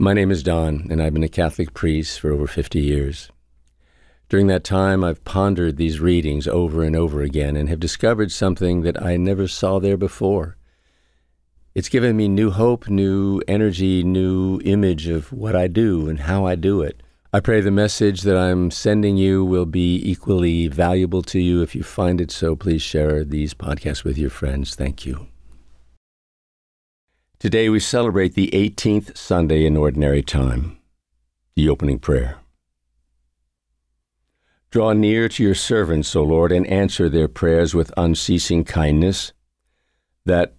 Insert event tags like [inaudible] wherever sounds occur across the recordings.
My name is Don, and I've been a Catholic priest for over 50 years. During that time, I've pondered these readings over and over again and have discovered something that I never saw there before. It's given me new hope, new energy, new image of what I do and how I do it. I pray the message that I'm sending you will be equally valuable to you. If you find it so, please share these podcasts with your friends. Thank you. Today we celebrate the 18th Sunday in Ordinary Time, the opening prayer. Draw near to your servants, O Lord, and answer their prayers with unceasing kindness, that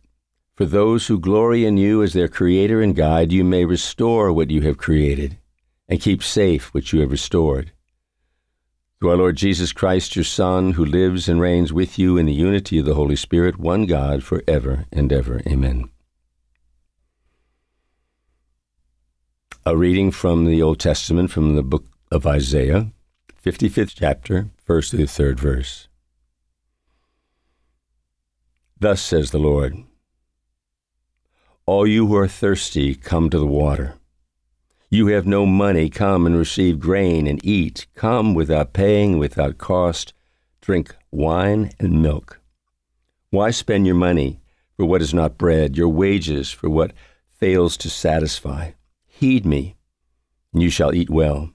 for those who glory in you as their Creator and Guide, you may restore what you have created and keep safe what you have restored. Through our Lord Jesus Christ, your Son, who lives and reigns with you in the unity of the Holy Spirit, one God, for ever and ever. Amen. A reading from the Old Testament from the book of Isaiah, 55th chapter, first through the third verse. Thus says the Lord All you who are thirsty, come to the water. You have no money, come and receive grain and eat. Come without paying, without cost. Drink wine and milk. Why spend your money for what is not bread, your wages for what fails to satisfy? Heed me, and you shall eat well.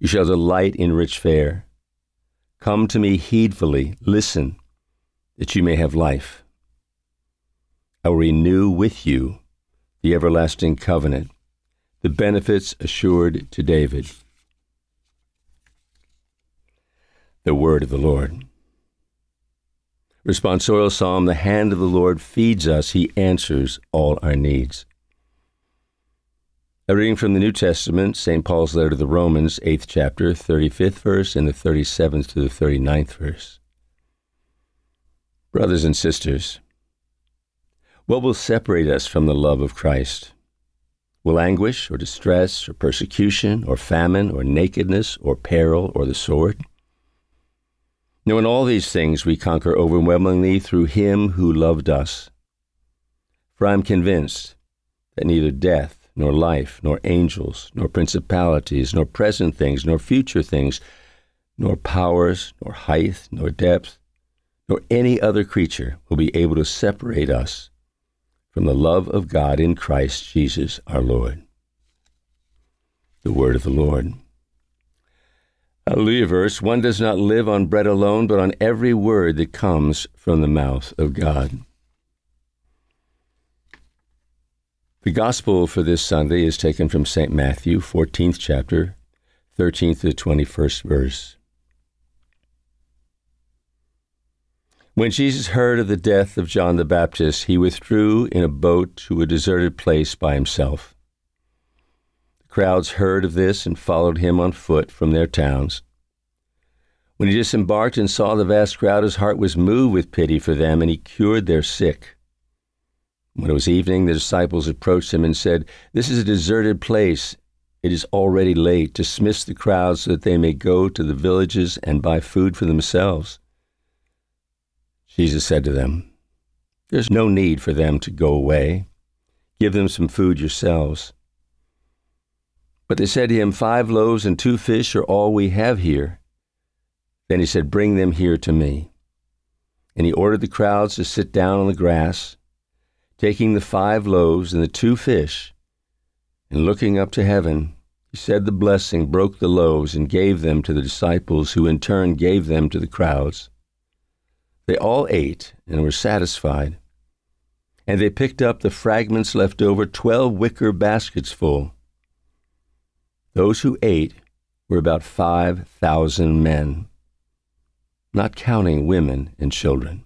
You shall delight in rich fare. Come to me heedfully, listen, that you may have life. I will renew with you the everlasting covenant, the benefits assured to David. The word of the Lord. Responsorial Psalm The hand of the Lord feeds us, He answers all our needs. A reading from the New Testament, St. Paul's letter to the Romans, 8th chapter, 35th verse, and the 37th to the 39th verse. Brothers and sisters, what will separate us from the love of Christ? Will anguish, or distress, or persecution, or famine, or nakedness, or peril, or the sword? No, in all these things we conquer overwhelmingly through Him who loved us. For I am convinced that neither death, nor life, nor angels, nor principalities, nor present things, nor future things, nor powers, nor height, nor depth, nor any other creature will be able to separate us from the love of God in Christ Jesus our Lord. The word of the Lord. Hallelujah verse One does not live on bread alone, but on every word that comes from the mouth of God. The gospel for this Sunday is taken from St. Matthew, 14th chapter, 13th to 21st verse. When Jesus heard of the death of John the Baptist, he withdrew in a boat to a deserted place by himself. The crowds heard of this and followed him on foot from their towns. When he disembarked and saw the vast crowd, his heart was moved with pity for them, and he cured their sick. When it was evening, the disciples approached him and said, This is a deserted place. It is already late. Dismiss the crowds so that they may go to the villages and buy food for themselves. Jesus said to them, There's no need for them to go away. Give them some food yourselves. But they said to him, Five loaves and two fish are all we have here. Then he said, Bring them here to me. And he ordered the crowds to sit down on the grass. Taking the five loaves and the two fish, and looking up to heaven, he said the blessing, broke the loaves, and gave them to the disciples, who in turn gave them to the crowds. They all ate and were satisfied. And they picked up the fragments left over, twelve wicker baskets full. Those who ate were about five thousand men, not counting women and children.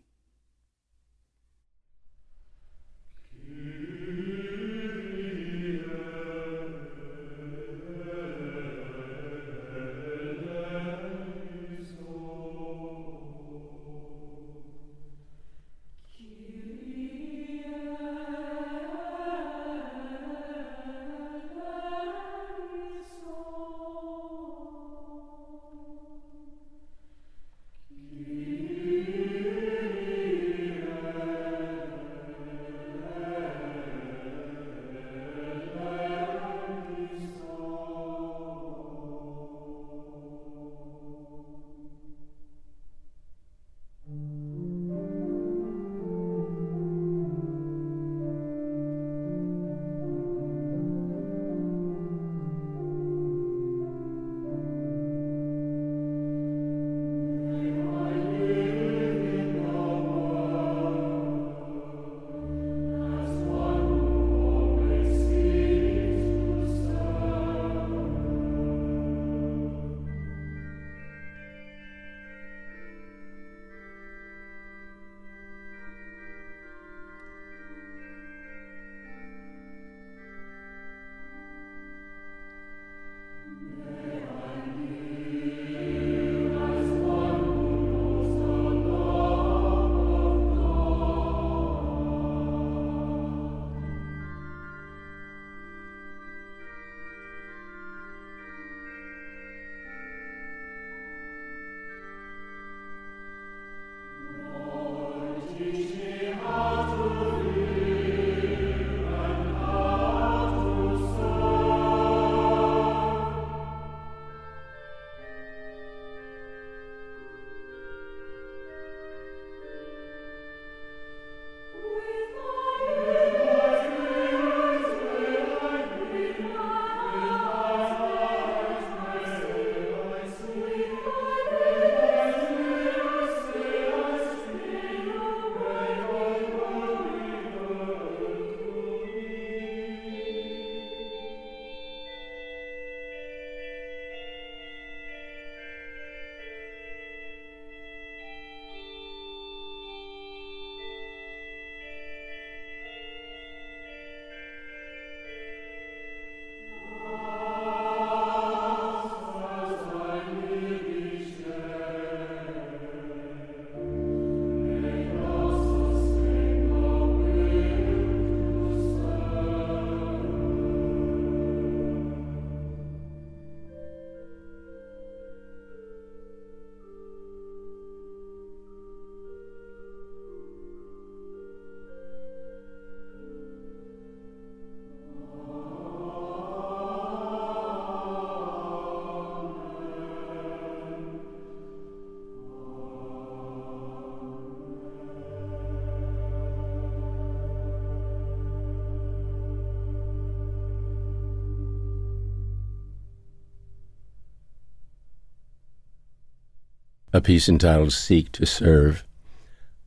A piece entitled Seek to Serve,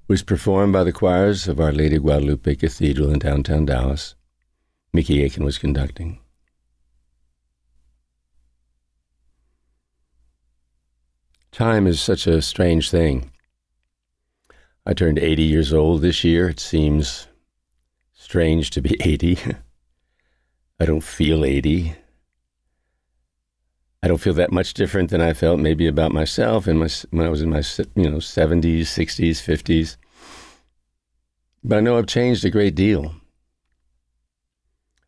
was performed by the choirs of Our Lady Guadalupe Cathedral in downtown Dallas. Mickey Aiken was conducting. Time is such a strange thing. I turned 80 years old this year. It seems strange to be 80. [laughs] I don't feel 80. I don't feel that much different than I felt maybe about myself in my, when I was in my you know 70s, 60s, 50s. But I know I've changed a great deal.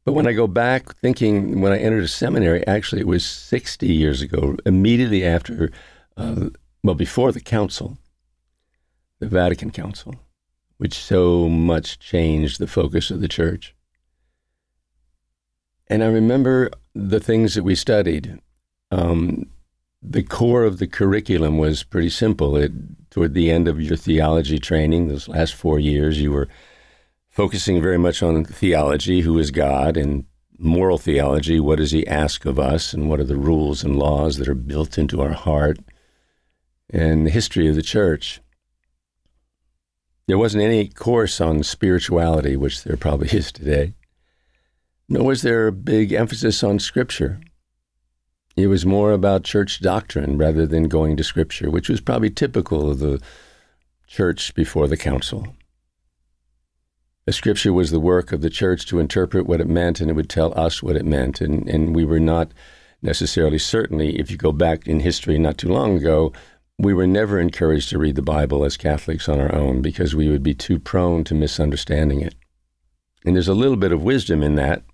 But when I go back thinking when I entered a seminary, actually it was 60 years ago, immediately after, uh, well, before the council, the Vatican Council, which so much changed the focus of the church. And I remember the things that we studied um, the core of the curriculum was pretty simple. It, toward the end of your theology training, those last four years, you were focusing very much on theology, who is God, and moral theology, what does He ask of us, and what are the rules and laws that are built into our heart, and the history of the church. There wasn't any course on spirituality, which there probably [laughs] is today, nor was there a big emphasis on Scripture. It was more about church doctrine rather than going to Scripture, which was probably typical of the church before the council. The Scripture was the work of the church to interpret what it meant, and it would tell us what it meant. And, and we were not necessarily, certainly, if you go back in history not too long ago, we were never encouraged to read the Bible as Catholics on our own because we would be too prone to misunderstanding it. And there's a little bit of wisdom in that,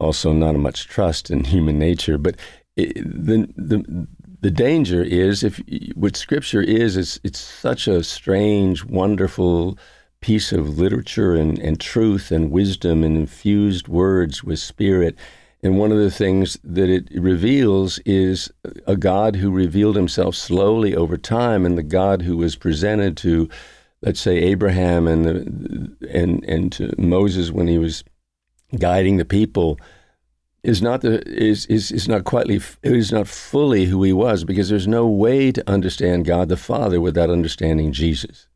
also not much trust in human nature. But it, the the the danger is if what Scripture is, it's it's such a strange, wonderful piece of literature and, and truth and wisdom and infused words with spirit. And one of the things that it reveals is a God who revealed himself slowly over time, and the God who was presented to, let's say, Abraham and the, and and to Moses when he was guiding the people is not the is is is not quietly is not fully who he was because there's no way to understand God the Father without understanding Jesus.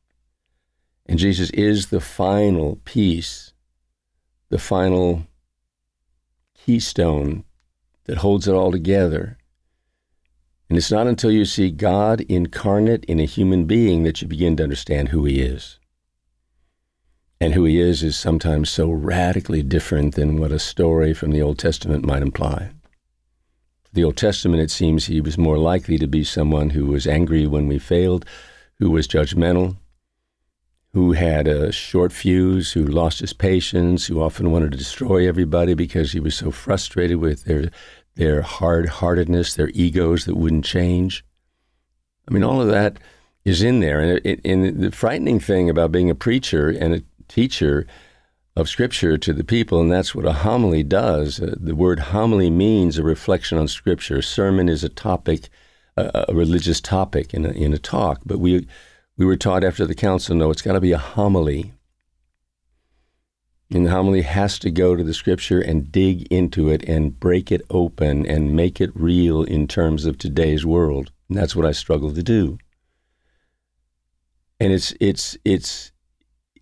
And Jesus is the final piece, the final keystone that holds it all together. And it's not until you see God incarnate in a human being that you begin to understand who he is. And who he is is sometimes so radically different than what a story from the Old Testament might imply. The Old Testament, it seems he was more likely to be someone who was angry when we failed, who was judgmental, who had a short fuse, who lost his patience, who often wanted to destroy everybody because he was so frustrated with their their hard heartedness, their egos that wouldn't change. I mean, all of that is in there. And, it, and the frightening thing about being a preacher and teacher of Scripture to the people, and that's what a homily does. Uh, the word homily means a reflection on Scripture. A sermon is a topic, a, a religious topic in a, in a talk, but we we were taught after the council, no, it's got to be a homily. And the homily has to go to the Scripture and dig into it and break it open and make it real in terms of today's world. And that's what I struggle to do. And it's it's it's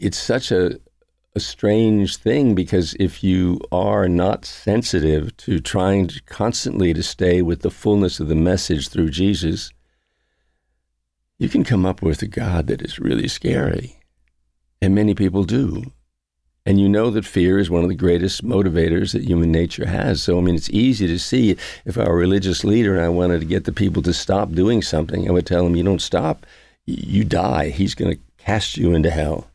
it's such a, a strange thing because if you are not sensitive to trying to constantly to stay with the fullness of the message through Jesus, you can come up with a God that is really scary. And many people do. And you know that fear is one of the greatest motivators that human nature has. So, I mean, it's easy to see if I were a religious leader and I wanted to get the people to stop doing something, I would tell them, you don't stop, you die. He's going to cast you into hell.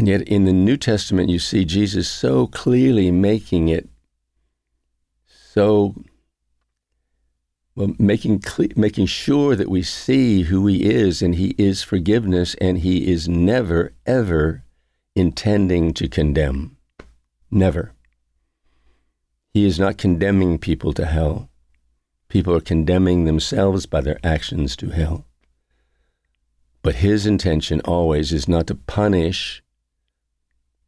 And yet in the New Testament, you see Jesus so clearly making it so, well, making, making sure that we see who he is, and he is forgiveness, and he is never, ever intending to condemn. Never. He is not condemning people to hell. People are condemning themselves by their actions to hell. But his intention always is not to punish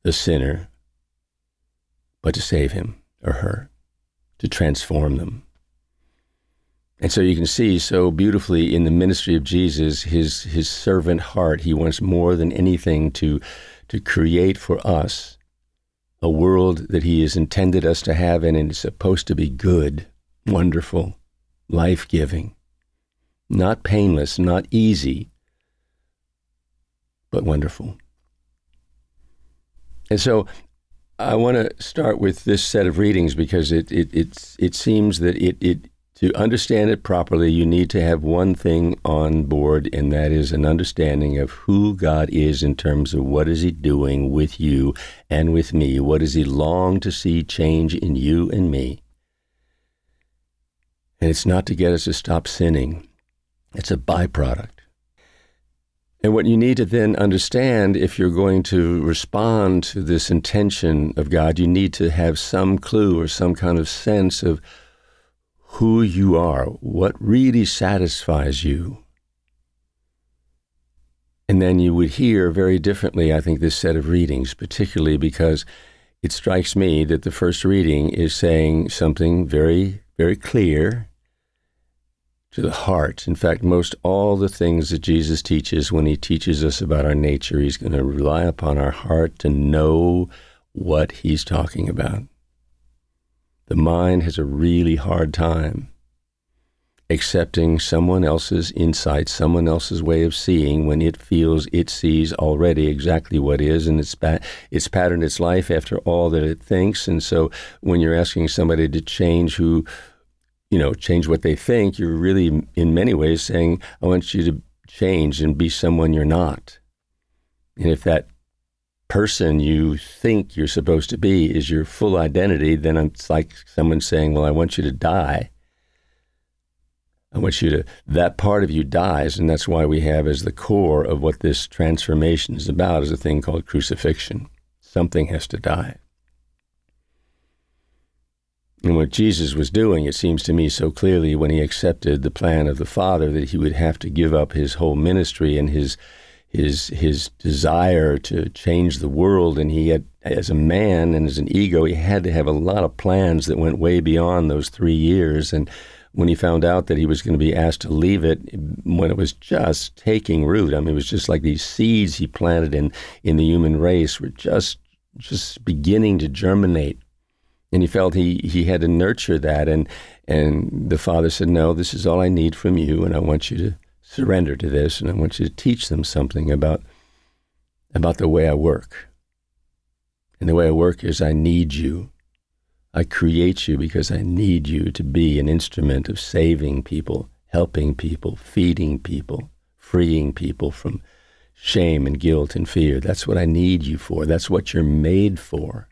the sinner, but to save him or her, to transform them. And so you can see so beautifully in the ministry of Jesus, his his servant heart. He wants more than anything to to create for us a world that he has intended us to have and it's supposed to be good, wonderful, life-giving. Not painless, not easy, but wonderful. And so I want to start with this set of readings because it it it, it seems that it, it to understand it properly, you need to have one thing on board, and that is an understanding of who God is in terms of what is He doing with you and with me. What does He long to see change in you and me? And it's not to get us to stop sinning. It's a byproduct. And what you need to then understand if you're going to respond to this intention of God, you need to have some clue or some kind of sense of who you are, what really satisfies you. And then you would hear very differently, I think, this set of readings, particularly because it strikes me that the first reading is saying something very, very clear to the heart. In fact, most all the things that Jesus teaches when he teaches us about our nature, he's going to rely upon our heart to know what he's talking about. The mind has a really hard time accepting someone else's insight, someone else's way of seeing when it feels it sees already exactly what is and it's, pa- it's patterned its life after all that it thinks. And so when you're asking somebody to change who, you know, change what they think, you're really in many ways saying, I want you to change and be someone you're not. And if that person you think you're supposed to be is your full identity, then it's like someone saying, Well, I want you to die. I want you to, that part of you dies. And that's why we have as the core of what this transformation is about is a thing called crucifixion. Something has to die. And what Jesus was doing, it seems to me so clearly when he accepted the plan of the Father that he would have to give up his whole ministry and his his his desire to change the world. And he had as a man and as an ego he had to have a lot of plans that went way beyond those 3 years. And when he found out that he was going to be asked to leave it when it was just taking root i mean it was just like these seeds he planted in in the human race were just just beginning to germinate and he felt he he had to nurture that and and the father said no this is all i need from you and i want you to surrender to this, and I want you to teach them something about about the way I work. And the way I work is I need you. I create you because I need you to be an instrument of saving people, helping people, feeding people, freeing people from shame and guilt and fear. That's what I need you for. That's what you're made for.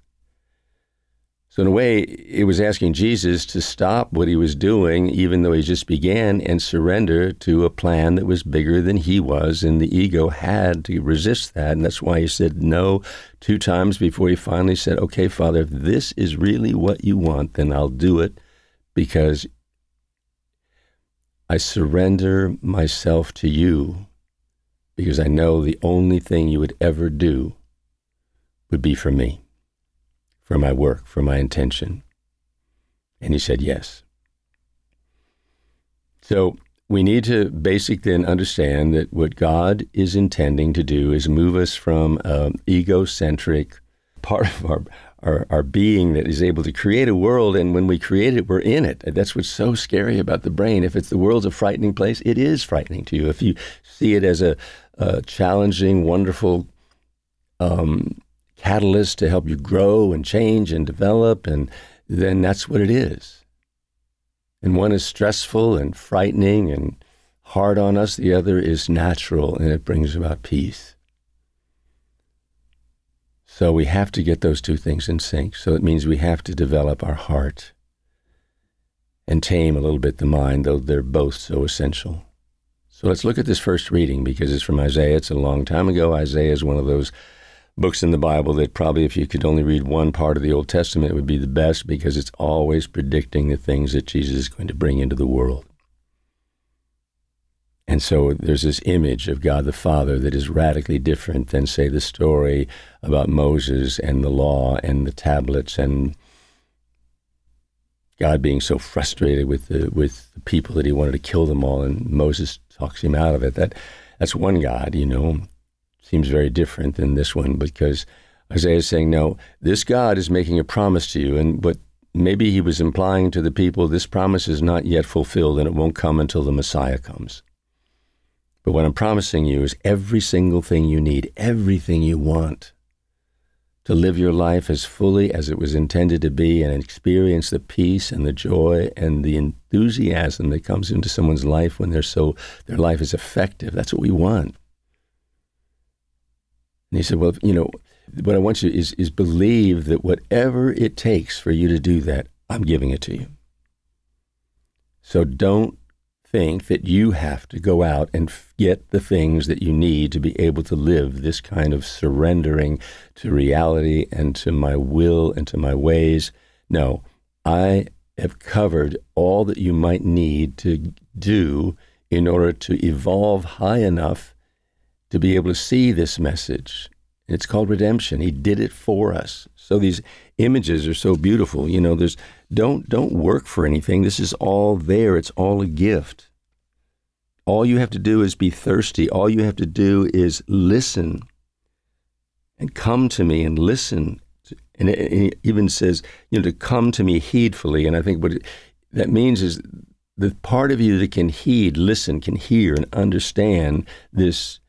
So, in a way, it was asking Jesus to stop what he was doing, even though he just began, and surrender to a plan that was bigger than he was. And the ego had to resist that. And that's why he said no two times before he finally said, Okay, Father, if this is really what you want, then I'll do it because I surrender myself to you because I know the only thing you would ever do would be for me for my work, for my intention? And he said, Yes. So we need to basically then understand that what God is intending to do is move us from an egocentric part of our, our, our being that is able to create a world. And when we create it, we're in it. That's what's so scary about the brain. If it's the world's a frightening place, it is frightening to you. If you see it as a, a challenging, wonderful, um, catalyst to help you grow and change and develop, and then that's what it is. And one is stressful and frightening and hard on us, the other is natural and it brings about peace. So we have to get those two things in sync. So it means we have to develop our heart and tame a little bit the mind, though they're both so essential. So let's look at this first reading because it's from Isaiah. It's a long time ago. Isaiah is one of those books in the Bible that probably, if you could only read one part of the Old Testament, it would be the best because it's always predicting the things that Jesus is going to bring into the world. And so there's this image of God the Father that is radically different than, say, the story about Moses and the law and the tablets and God being so frustrated with the with the people that he wanted to kill them all, and Moses talks him out of it. That that's one God, you know, seems very different than this one because Isaiah is saying, no, this God is making a promise to you, and but maybe he was implying to the people, this promise is not yet fulfilled, and it won't come until the Messiah comes. But what I'm promising you is every single thing you need, everything you want to live your life as fully as it was intended to be and experience the peace and the joy and the enthusiasm that comes into someone's life when they're so their life is effective. That's what we want. And he said, Well, you know, what I want you is is believe that whatever it takes for you to do that, I'm giving it to you. So don't think that you have to go out and get the things that you need to be able to live this kind of surrendering to reality and to my will and to my ways. No, I have covered all that you might need to do in order to evolve high enough to be able to see this message. It's called redemption. He did it for us. So these images are so beautiful. You know, there's don't don't work for anything. This is all there. It's all a gift. All you have to do is be thirsty. All you have to do is listen and come to me and listen. And it, even says, you know, to come to me heedfully. And I think what it, that means is the part of you that can heed, listen, can hear and understand this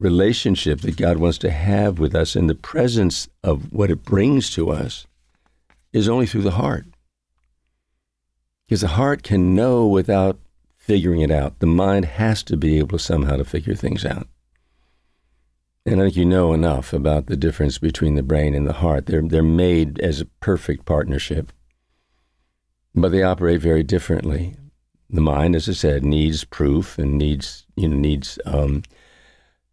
relationship that God wants to have with us and the presence of what it brings to us is only through the heart. Because the heart can know without figuring it out. The mind has to be able somehow to figure things out. And I think you know enough about the difference between the brain and the heart. They're, they're made as a perfect partnership, but they operate very differently. The mind, as I said, needs proof and needs, you know, needs um,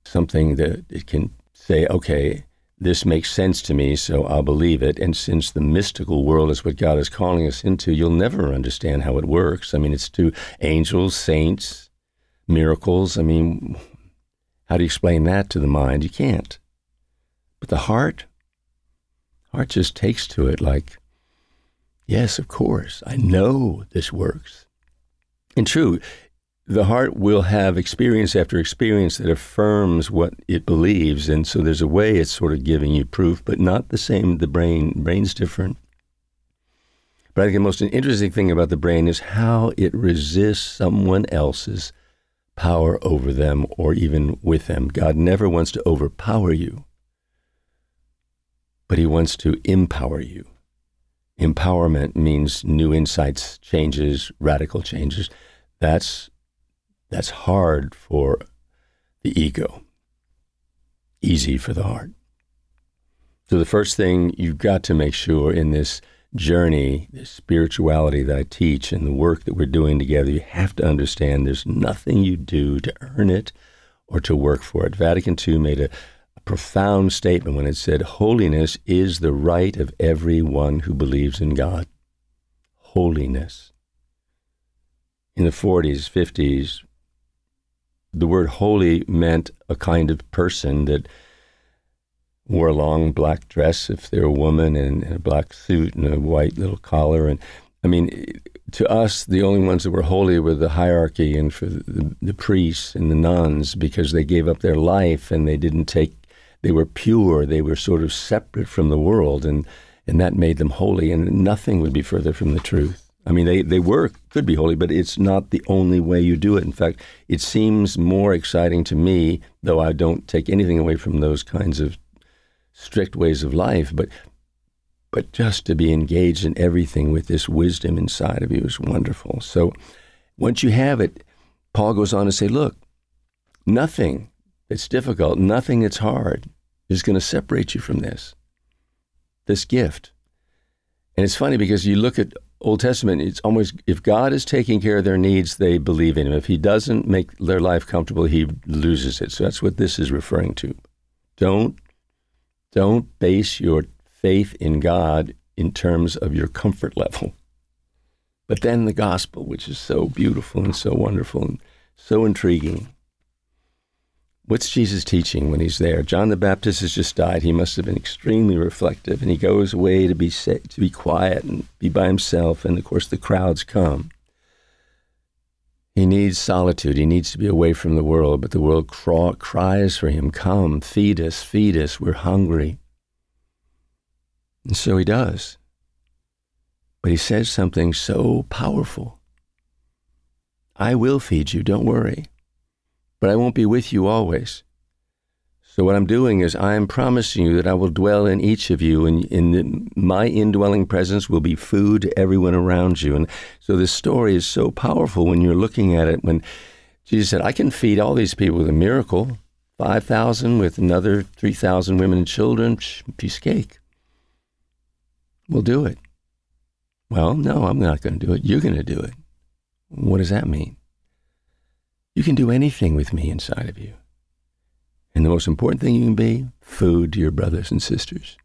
something that it can say, okay, this makes sense to me, so I'll believe it. And since the mystical world is what God is calling us into, you'll never understand how it works. I mean, it's to angels, saints, miracles. I mean, how do you explain that to the mind? You can't. But the heart, heart just takes to it like, yes, of course, I know this works. And true, the heart will have experience after experience that affirms what it believes. And so there's a way it's sort of giving you proof, but not the same. The brain, brain's different. But I think the most interesting thing about the brain is how it resists someone else's power over them or even with them. God never wants to overpower you, but He wants to empower you. Empowerment means new insights, changes, radical changes. That's that's hard for the ego, easy for the heart. So, the first thing you've got to make sure in this journey, this spirituality that I teach and the work that we're doing together, you have to understand there's nothing you do to earn it or to work for it. Vatican II made a, profound statement when it said, Holiness is the right of everyone who believes in God. Holiness. In the 40s, 50s, the word holy meant a kind of person that wore a long black dress if they're a woman and, and a black suit and a white little collar and I mean, to us, the only ones that were holy were the hierarchy and for the, the, priests and the nuns because they gave up their life and they didn't take, they were pure, they were sort of separate from the world, and, and that made them holy, and nothing would be further from the truth. I mean, they, they were, could be holy, but it's not the only way you do it. In fact, it seems more exciting to me, though I don't take anything away from those kinds of strict ways of life, but but just to be engaged in everything with this wisdom inside of you is wonderful. So once you have it, Paul goes on to say, look, nothing that's difficult, nothing that's hard is going to separate you from this, this gift. And it's funny because you look at Old Testament, it's almost if God is taking care of their needs, they believe in Him. If He doesn't make their life comfortable, He loses it. So that's what this is referring to. Don't don't base your faith in God in terms of your comfort level. But then the gospel, which is so beautiful and so wonderful and so intriguing. What's Jesus teaching when he's there? John the Baptist has just died. He must have been extremely reflective, and he goes away to be to be quiet and be by himself. And of course, the crowds come. He needs solitude. He needs to be away from the world, but the world craw- cries for him, Come, feed us, feed us, we're hungry. And so he does. But he says something so powerful I will feed you, don't worry, but I won't be with you always. So, what I'm doing is I am promising you that I will dwell in each of you, and in the, my indwelling presence will be food to everyone around you. And so, this story is so powerful when you're looking at it. When Jesus said, I can feed all these people with a miracle 5,000 with another 3,000 women and children, piece of cake. We'll do it. Well, no, I'm not going to do it. You're going to do it. What does that mean? You can do anything with me inside of you. And the most important thing you can be food to your brothers and sisters.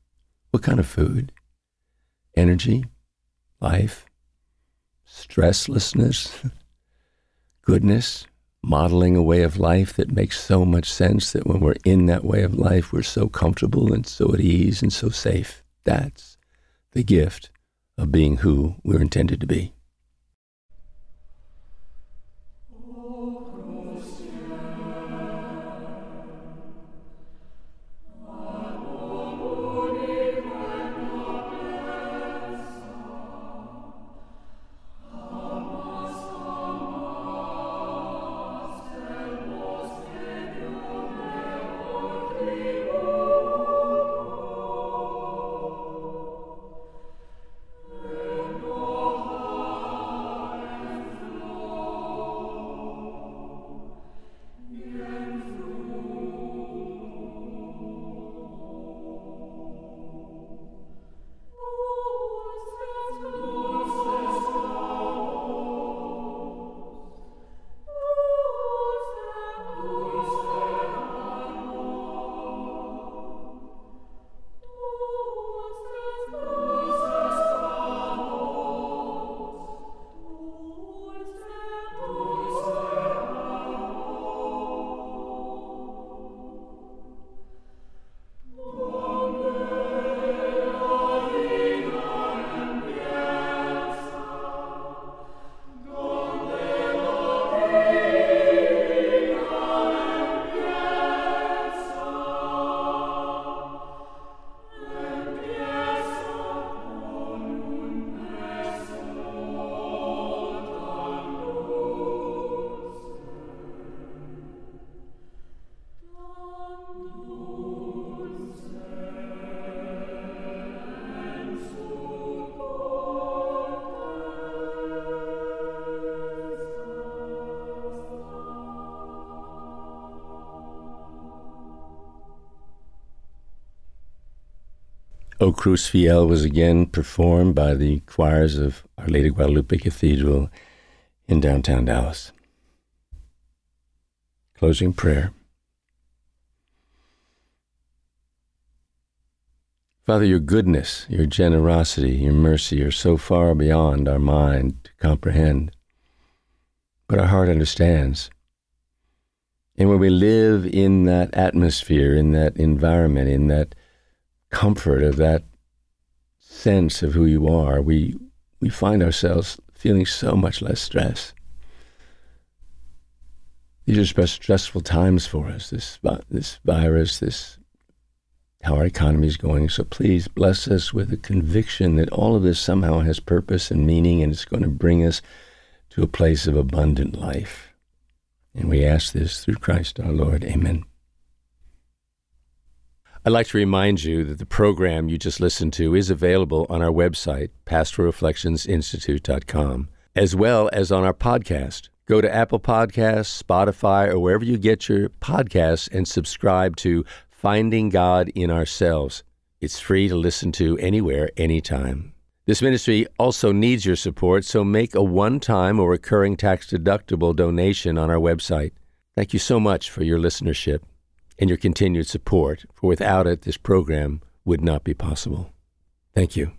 What kind of food? Energy, life, stresslessness, [laughs] goodness, modeling a way of life that makes so much sense that when we're in that way of life, we're so comfortable and so at ease and so safe. That's the gift of being who we're intended to be. O Cruz Fiel was again performed by the choirs of Our Lady Guadalupe Cathedral in downtown Dallas. Closing prayer. Father, your goodness, your generosity, your mercy are so far beyond our mind to comprehend, but our heart understands. And when we live in that atmosphere, in that environment, in that comfort of that sense of who you are, we we find ourselves feeling so much less stress. These are stressful times for us. This this virus, this how our economy is going. So please bless us with a conviction that all of this somehow has purpose and meaning, and it's going to bring us to a place of abundant life. And we ask this through Christ our Lord. Amen. I'd like to remind you that the program you just listened to is available on our website, pastoralreflectionsinstitute.com, as well as on our podcast. Go to Apple Podcasts, Spotify, or wherever you get your podcasts and subscribe to Finding God in Ourselves. It's free to listen to anywhere, anytime. This ministry also needs your support, so make a one time or recurring tax deductible donation on our website. Thank you so much for your listenership and your continued support, for without it, this program would not be possible. Thank you.